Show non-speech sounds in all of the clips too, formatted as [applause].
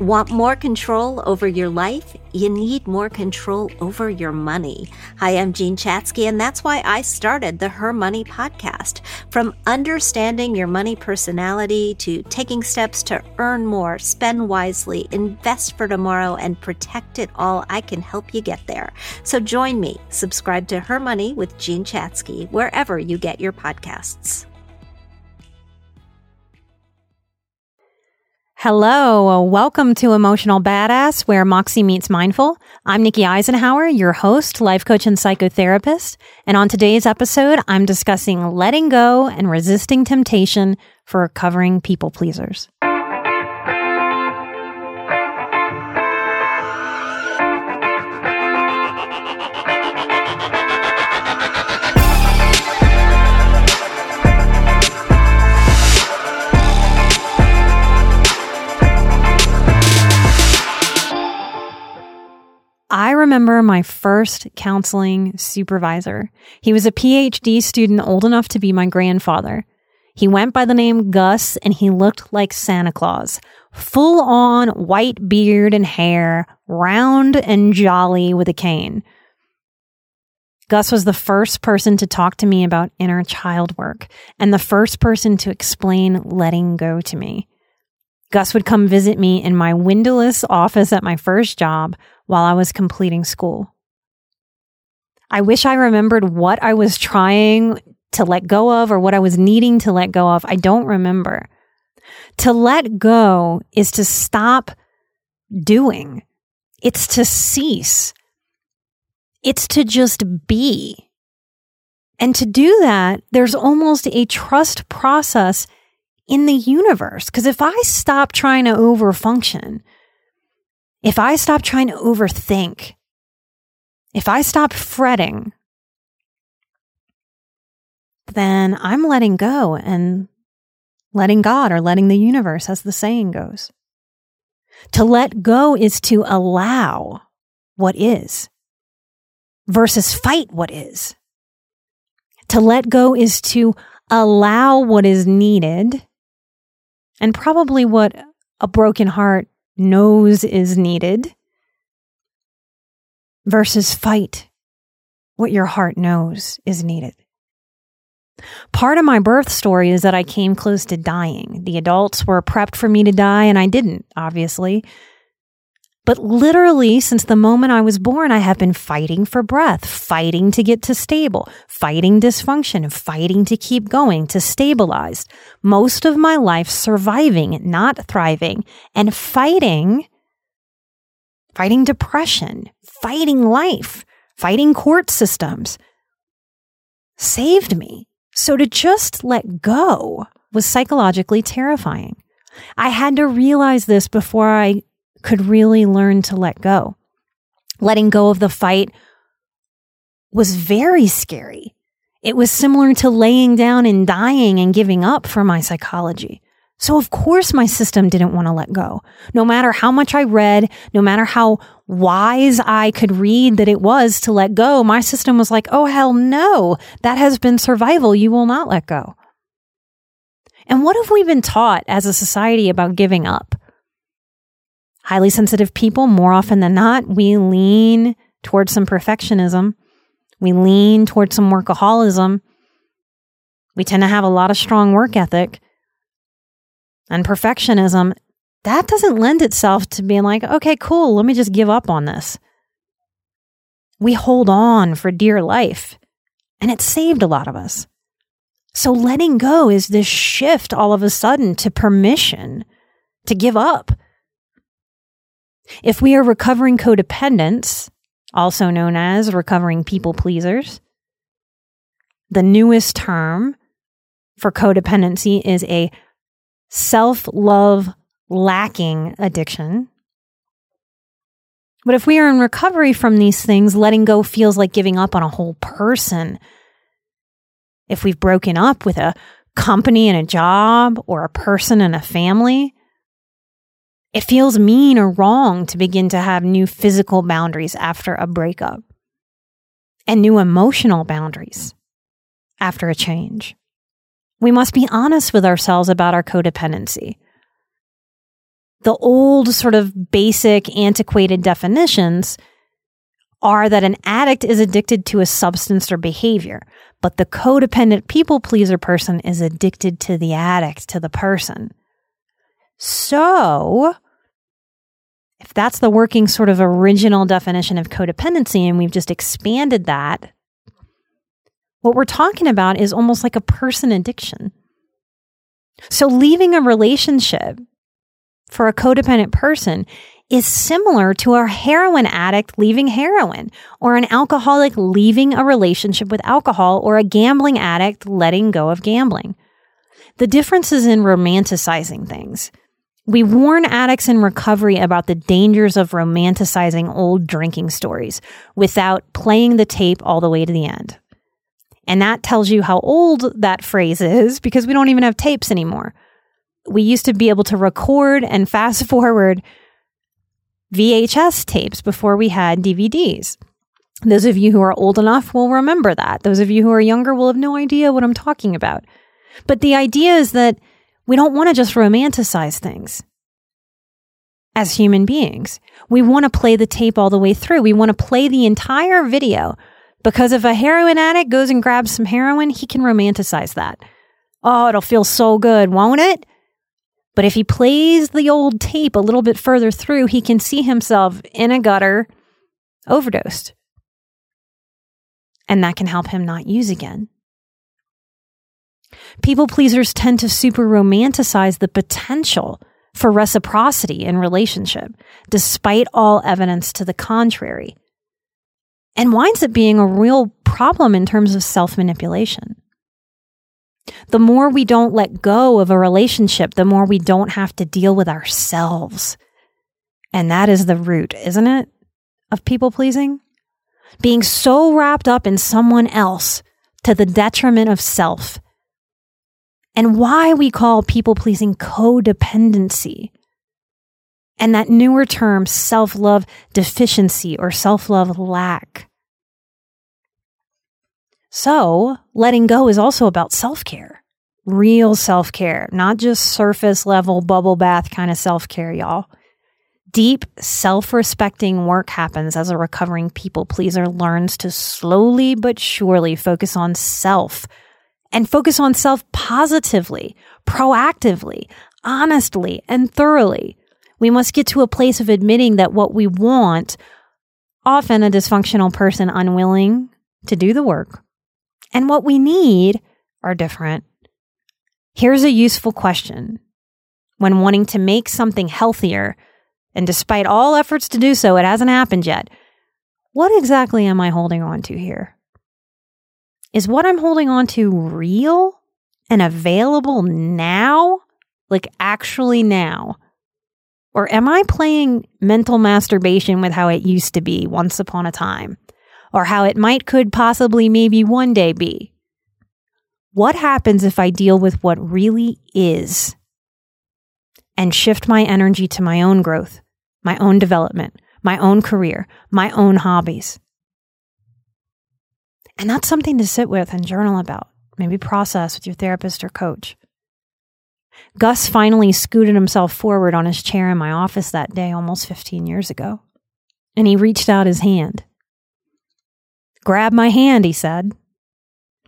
Want more control over your life? You need more control over your money. Hi, I'm Jean Chatzky, and that's why I started the Her Money podcast. From understanding your money personality to taking steps to earn more, spend wisely, invest for tomorrow, and protect it all, I can help you get there. So join me. Subscribe to Her Money with Jean Chatzky, wherever you get your podcasts. Hello, welcome to Emotional Badass, where Moxie meets mindful. I'm Nikki Eisenhauer, your host, life coach, and psychotherapist. And on today's episode, I'm discussing letting go and resisting temptation for recovering people pleasers. Remember my first counseling supervisor. He was a PhD student old enough to be my grandfather. He went by the name Gus and he looked like Santa Claus. Full on white beard and hair, round and jolly with a cane. Gus was the first person to talk to me about inner child work and the first person to explain letting go to me. Gus would come visit me in my windowless office at my first job while I was completing school. I wish I remembered what I was trying to let go of or what I was needing to let go of. I don't remember. To let go is to stop doing. It's to cease. It's to just be. And to do that, there's almost a trust process in the universe. Because if I stop trying to overfunction, if I stop trying to overthink, if I stop fretting, then I'm letting go and letting God or letting the universe, as the saying goes. To let go is to allow what is versus fight what is. To let go is to allow what is needed and probably what a broken heart knows is needed versus fight what your heart knows is needed. Part of my birth story is that I came close to dying. The adults were prepped for me to die, and I didn't, obviously. But literally, since the moment I was born, I have been fighting for breath, fighting to get to stable, fighting dysfunction, fighting to keep going, to stabilize. Most of my life surviving, not thriving, and fighting, fighting depression, fighting life, fighting court systems saved me. So to just let go was psychologically terrifying. I had to realize this before I could really learn to let go. Letting go of the fight was very scary. It was similar to laying down and dying and giving up for my psychology. So of course my system didn't want to let go. No matter how much I read, no matter how wise I could read that it was to let go, my system was like, oh hell no, that has been survival. You will not let go. And what have we been taught as a society about giving up? Highly sensitive people, more often than not, we lean towards some perfectionism. We lean towards some workaholism. We tend to have a lot of strong work ethic. And perfectionism, that doesn't lend itself to being like, okay, cool, let me just give up on this. We hold on for dear life, and it saved a lot of us. So letting go is this shift all of a sudden to permission to give up if we are recovering codependents, also known as recovering people pleasers, the newest term for codependency is a self love lacking addiction. But if we are in recovery from these things, letting go feels like giving up on a whole person. If we've broken up with a company and a job or a person and a family, it feels mean or wrong to begin to have new physical boundaries after a breakup and new emotional boundaries after a change. We must be honest with ourselves about our codependency. The old, sort of basic, antiquated definitions are that an addict is addicted to a substance or behavior, but the codependent people pleaser person is addicted to the addict, to the person. So, if that's the working sort of original definition of codependency, and we've just expanded that, what we're talking about is almost like a person addiction. So, leaving a relationship for a codependent person is similar to a heroin addict leaving heroin, or an alcoholic leaving a relationship with alcohol, or a gambling addict letting go of gambling. The difference is in romanticizing things. We warn addicts in recovery about the dangers of romanticizing old drinking stories without playing the tape all the way to the end. And that tells you how old that phrase is because we don't even have tapes anymore. We used to be able to record and fast [laughs] forward VHS tapes before we had DVDs. Those of you who are old enough will remember that. Those of you who are younger will have no idea what I'm talking about. But the idea is that we don't want to just romanticize things as human beings. We want to play the tape all the way through. We want to play the entire video because if a heroin addict goes and grabs some heroin, he can romanticize that. Oh, it'll feel so good, won't it? But if he plays the old tape a little bit further through, he can see himself in a gutter, overdosed. And that can help him not use again. People pleasers tend to super romanticize the potential for reciprocity in relationship, despite all evidence to the contrary, and winds up being a real problem in terms of self manipulation. The more we don't let go of a relationship, the more we don't have to deal with ourselves. And that is the root, isn't it, of people pleasing? Being so wrapped up in someone else to the detriment of self and why we call people pleasing codependency. And that newer term, self love deficiency or self love lack. So, letting go is also about self care, real self care, not just surface level bubble bath kind of self care, y'all. Deep, self respecting work happens as a recovering people pleaser learns to slowly but surely focus on self and focus on self positively, proactively, honestly, and thoroughly. We must get to a place of admitting that what we want, often a dysfunctional person unwilling to do the work, and what we need are different. Here's a useful question. When wanting to make something healthier, and despite all efforts to do so, it hasn't happened yet, what exactly am I holding on to here? Is what I'm holding on to real and available now? Like actually now? Or am I playing mental masturbation with how it used to be once upon a time? Or how it might, could, possibly, maybe one day be? What happens if I deal with what really is and shift my energy to my own growth, my own development, my own career, my own hobbies? And that's something to sit with and journal about, maybe process with your therapist or coach. Gus finally scooted himself forward on his chair in my office that day almost 15 years ago, and he reached out his hand. Grab my hand, he said.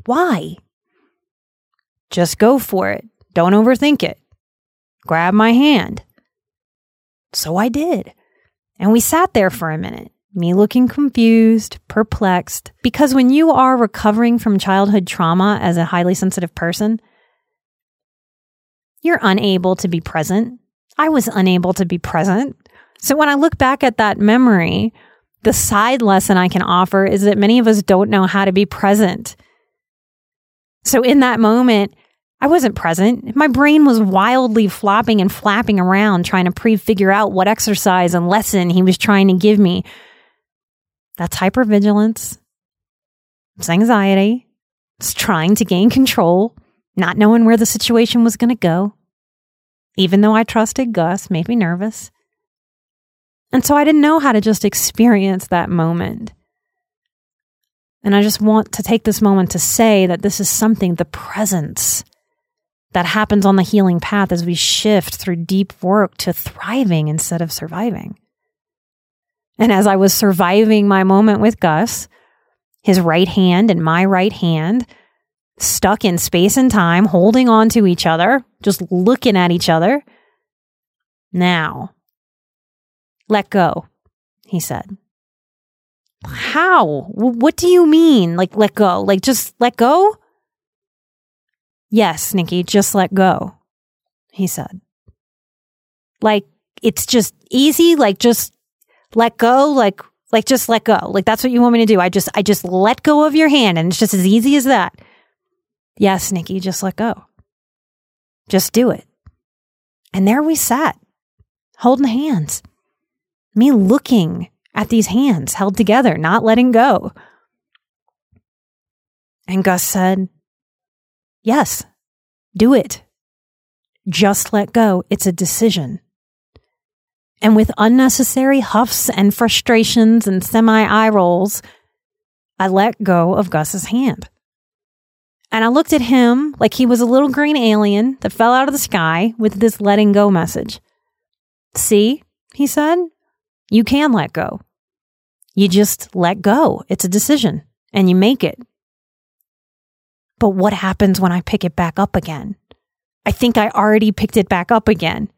Why? Just go for it. Don't overthink it. Grab my hand. So I did. And we sat there for a minute me looking confused, perplexed, because when you are recovering from childhood trauma as a highly sensitive person, you're unable to be present. I was unable to be present. So when I look back at that memory, the side lesson I can offer is that many of us don't know how to be present. So in that moment, I wasn't present. My brain was wildly flopping and flapping around trying to pre-figure out what exercise and lesson he was trying to give me. That's hypervigilance. It's anxiety. It's trying to gain control, not knowing where the situation was going to go. Even though I trusted Gus, made me nervous. And so I didn't know how to just experience that moment. And I just want to take this moment to say that this is something, the presence that happens on the healing path as we shift through deep work to thriving instead of surviving. And as I was surviving my moment with Gus, his right hand and my right hand stuck in space and time, holding on to each other, just looking at each other. Now, let go, he said. How? What do you mean? Like, let go? Like, just let go? Yes, Nikki, just let go, he said. Like, it's just easy. Like, just let go. Like, like, just let go. Like, that's what you want me to do. I just, I just let go of your hand and it's just as easy as that. Yes, Nikki, just let go. Just do it. And there we sat, holding hands. Me looking at these hands held together, not letting go. And Gus said, Yes, do it. Just let go. It's a decision. And with unnecessary huffs and frustrations and semi eye rolls, I let go of Gus's hand. And I looked at him like he was a little green alien that fell out of the sky with this letting go message. See, he said, you can let go. You just let go. It's a decision and you make it. But what happens when I pick it back up again? I think I already picked it back up again.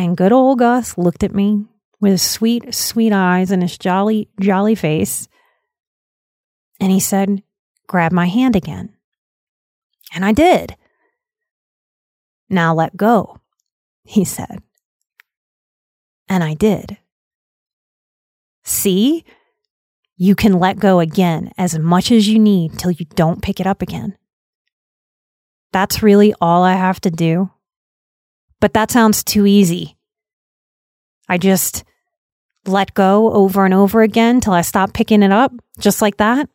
And good old Gus looked at me with his sweet, sweet eyes and his jolly, jolly face. And he said, Grab my hand again. And I did. Now let go, he said. And I did. See? You can let go again as much as you need till you don't pick it up again. That's really all I have to do. But that sounds too easy. I just let go over and over again till I stop picking it up, just like that.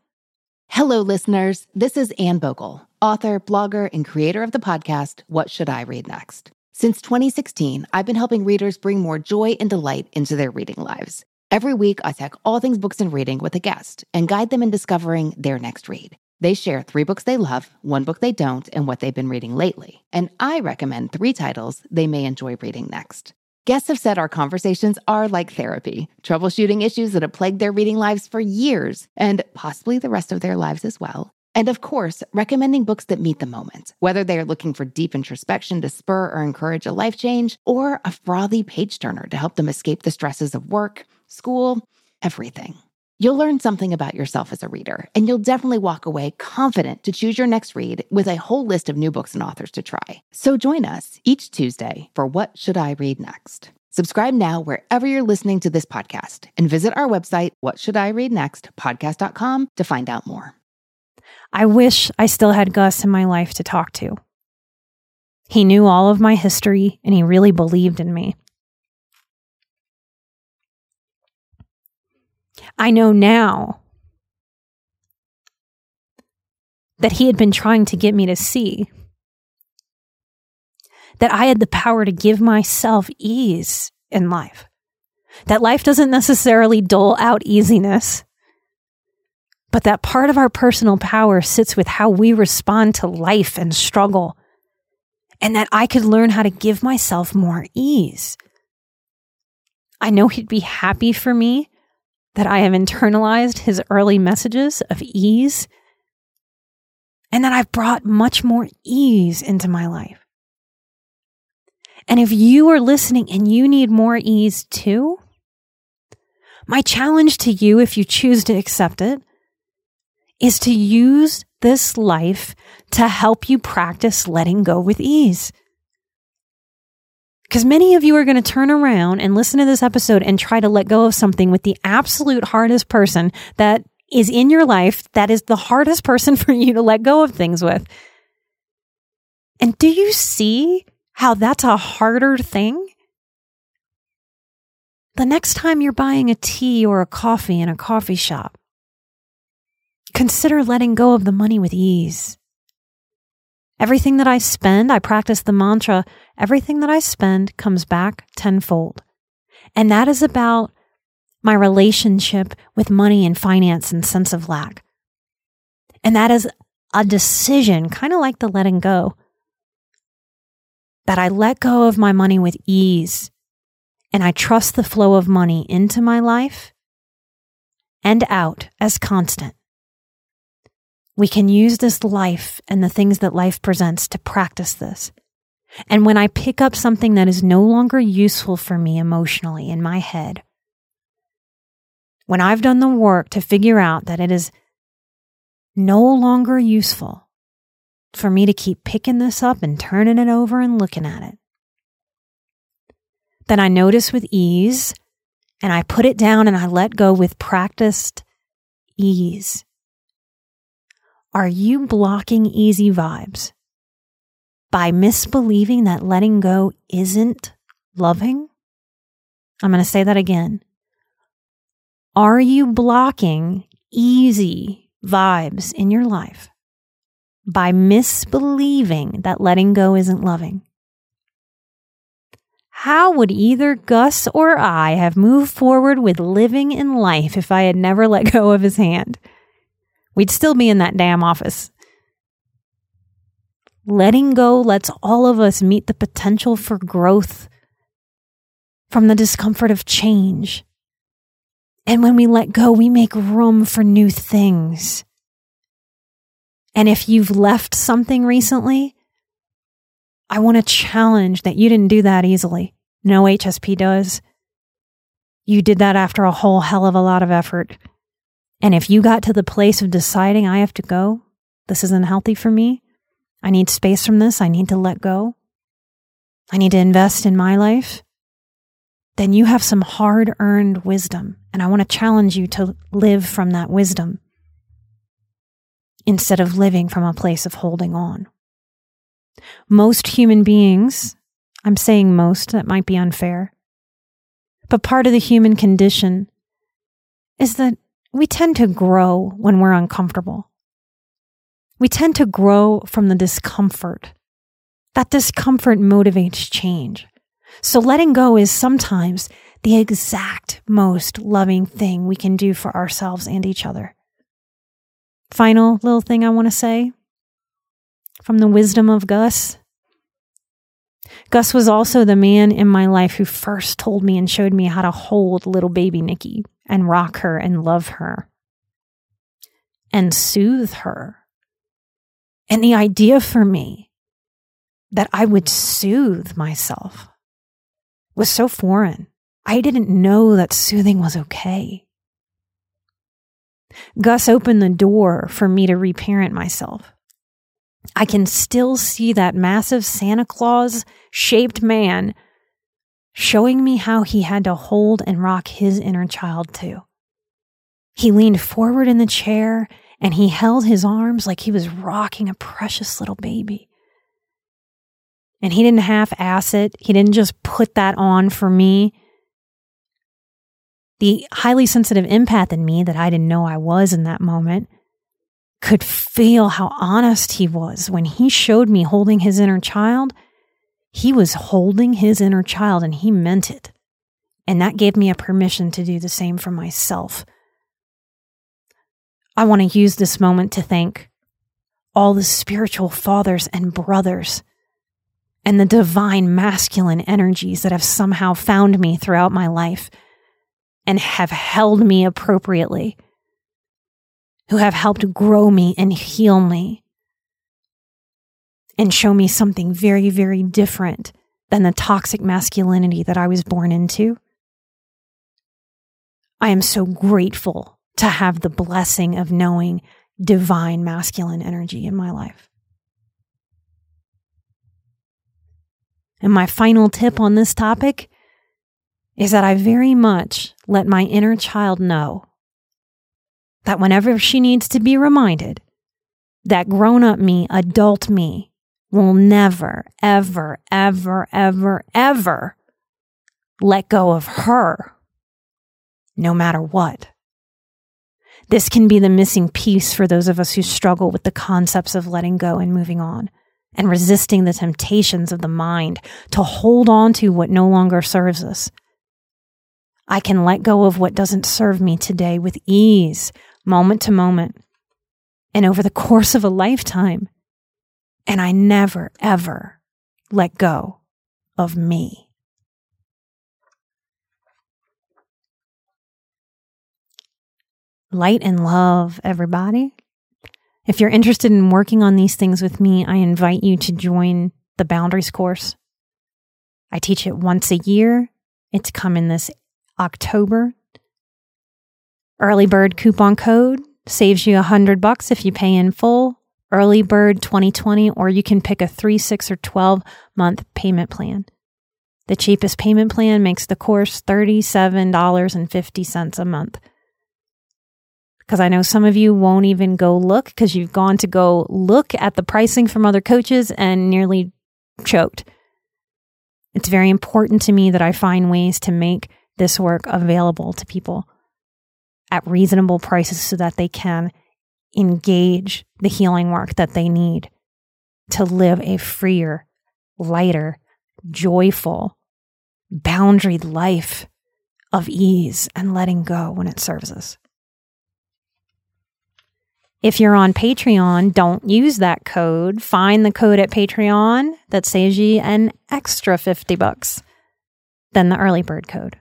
Hello, listeners. This is Anne Bogel, author, blogger, and creator of the podcast, What Should I Read Next? Since 2016, I've been helping readers bring more joy and delight into their reading lives. Every week, I talk all things books and reading with a guest and guide them in discovering their next read. They share three books they love, one book they don't, and what they've been reading lately. And I recommend three titles they may enjoy reading next. Guests have said our conversations are like therapy, troubleshooting issues that have plagued their reading lives for years and possibly the rest of their lives as well. And of course, recommending books that meet the moment, whether they are looking for deep introspection to spur or encourage a life change, or a frothy page turner to help them escape the stresses of work, school, everything. You'll learn something about yourself as a reader, and you'll definitely walk away confident to choose your next read with a whole list of new books and authors to try. So join us each Tuesday for What Should I Read Next? Subscribe now wherever you're listening to this podcast and visit our website, What Should I Read Next? podcast.com to find out more. I wish I still had Gus in my life to talk to. He knew all of my history and he really believed in me. I know now that he had been trying to get me to see that I had the power to give myself ease in life. That life doesn't necessarily dole out easiness, but that part of our personal power sits with how we respond to life and struggle, and that I could learn how to give myself more ease. I know he'd be happy for me that I have internalized his early messages of ease and that I've brought much more ease into my life. And if you are listening and you need more ease too, my challenge to you, if you choose to accept it, is to use this life to help you practice letting go with ease. Because many of you are going to turn around and listen to this episode and try to let go of something with the absolute hardest person that is in your life that is the hardest person [laughs] for you to let go of things with. And do you see how that's a harder thing? The next time you're buying a tea or a coffee in a coffee shop, consider letting go of the money with ease. Everything that I spend, I practice the mantra, everything that I spend comes back tenfold. And that is about my relationship with money and finance and sense of lack. And that is a decision, kind of like the letting go, that I let go of my money with ease and I trust the flow of money into my life and out as constant. We can use this life and the things that life presents to practice this. And when I pick up something that is no longer useful for me emotionally in my head, when I've done the work to figure out that it is no longer useful for me to keep picking this up and turning it over and looking at it, then I notice with ease and I put it down and I let go with practiced ease. Are you blocking easy vibes by misbelieving that letting go isn't loving? I'm going to say that again. Are you blocking easy vibes in your life by misbelieving that letting go isn't loving? How would either Gus or I have moved forward with living in life if I had never let go of his hand? We'd still be in that damn office. Letting go lets all of us meet the potential for growth from the discomfort of change. And when we let go, we make room for new things. And if you've left something recently, I want to challenge that you didn't do that easily. No HSP does. You did that after a whole hell of a lot of effort. And if you got to the place of deciding, I have to go, this isn't healthy for me, I need space from this, I need to let go, I need to invest in my life, then you have some hard earned wisdom. And I want to challenge you to live from that wisdom instead of living from a place of holding on. Most human beings I'm saying most, that might be unfair. But part of the human condition is that we tend to grow when we're uncomfortable. We tend to grow from the discomfort. That discomfort motivates change. So letting go is sometimes the exact most loving thing we can do for ourselves and each other. Final little thing I want to say from the wisdom of Gus Gus was also the man in my life who first told me and showed me how to hold little baby Nikki and rock her and love her and soothe her. And the idea for me that I would soothe myself was so foreign. I didn't know that soothing was okay. Gus opened the door for me to reparent myself. I can still see that massive Santa Claus shaped man showing me how he had to hold and rock his inner child too. He leaned forward in the chair and he held his arms like he was rocking a precious little baby. And he didn't half ass it, he didn't just put that on for me. The highly sensitive empath in me that I didn't know I was in that moment could feel how honest he was when he showed me holding his inner child. He was holding his inner child and he meant it. And that gave me a permission to do the same for myself. I want to use this moment to thank all the spiritual fathers and brothers and the divine masculine energies that have somehow found me throughout my life and have held me appropriately who have helped grow me and heal me and show me something very, very different than the toxic masculinity that I was born into. I am so grateful to have the blessing of knowing divine masculine energy in my life. And my final tip on this topic is that I very much let my inner child know that whenever she needs to be reminded that grown up me, adult me, will never, ever, ever, ever, ever let go of her, no matter what. This can be the missing piece for those of us who struggle with the concepts of letting go and moving on and resisting the temptations of the mind to hold on to what no longer serves us. I can let go of what doesn't serve me today with ease, moment to moment, and over the course of a lifetime. And I never, ever let go of me. Light and love, everybody. If you're interested in working on these things with me, I invite you to join the Boundaries course. I teach it once a year. It's coming this October. Early bird coupon code saves you a hundred bucks if you pay in full. Early bird 2020, or you can pick a three, six, or 12 month payment plan. The cheapest payment plan makes the course $37.50 a month. Because I know some of you won't even go look because you've gone to go look at the pricing from other coaches and nearly choked. It's very important to me that I find ways to make this work available to people at reasonable prices so that they can engage the healing work that they need to live a freer, lighter, joyful, boundaried life of ease and letting go when it serves us. If you're on Patreon, don't use that code. Find the code at Patreon that saves you an extra 50 bucks than the early bird code.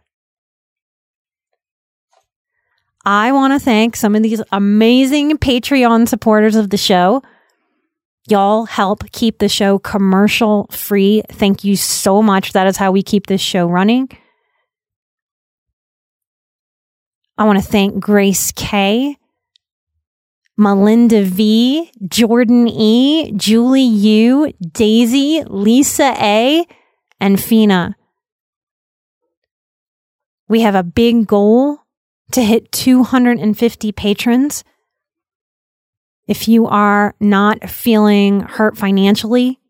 I want to thank some of these amazing Patreon supporters of the show. Y'all help keep the show commercial free. Thank you so much. That is how we keep this show running. I want to thank Grace K, Melinda V, Jordan E, Julie U, Daisy, Lisa A, and Fina. We have a big goal to hit 250 patrons. If you are not feeling hurt financially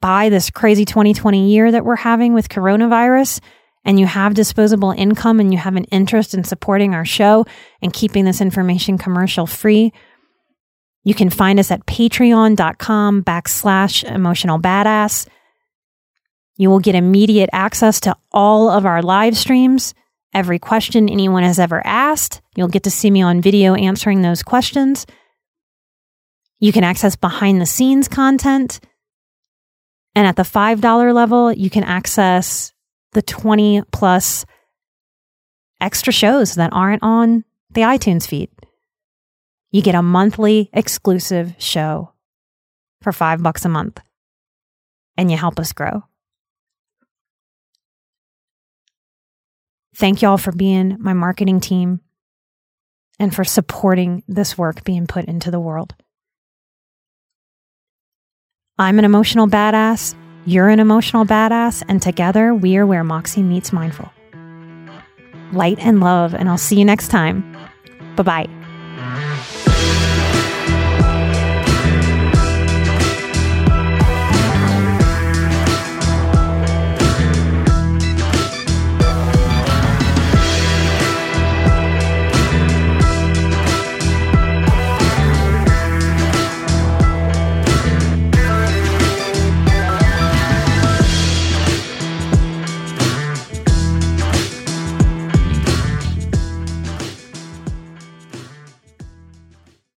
by this crazy 2020 year that we're having with coronavirus, and you have disposable income and you have an interest in supporting our show and keeping this information commercial free, you can find us at patreon.com backslash emotional badass. You will get immediate access to all of our live streams every question anyone has ever asked. You'll get to see me on video answering those questions. You can access behind the scenes content. And at the $5 level, you can access the 20 plus extra shows that aren't on the iTunes feed. You get a monthly exclusive show for five bucks a month, and you help us grow. Thank y'all for being my marketing team and for supporting this work being put into the world. I'm an emotional badass. You're an emotional badass. And together we are where Moxie meets mindful. Light and love. And I'll see you next time. Bye bye.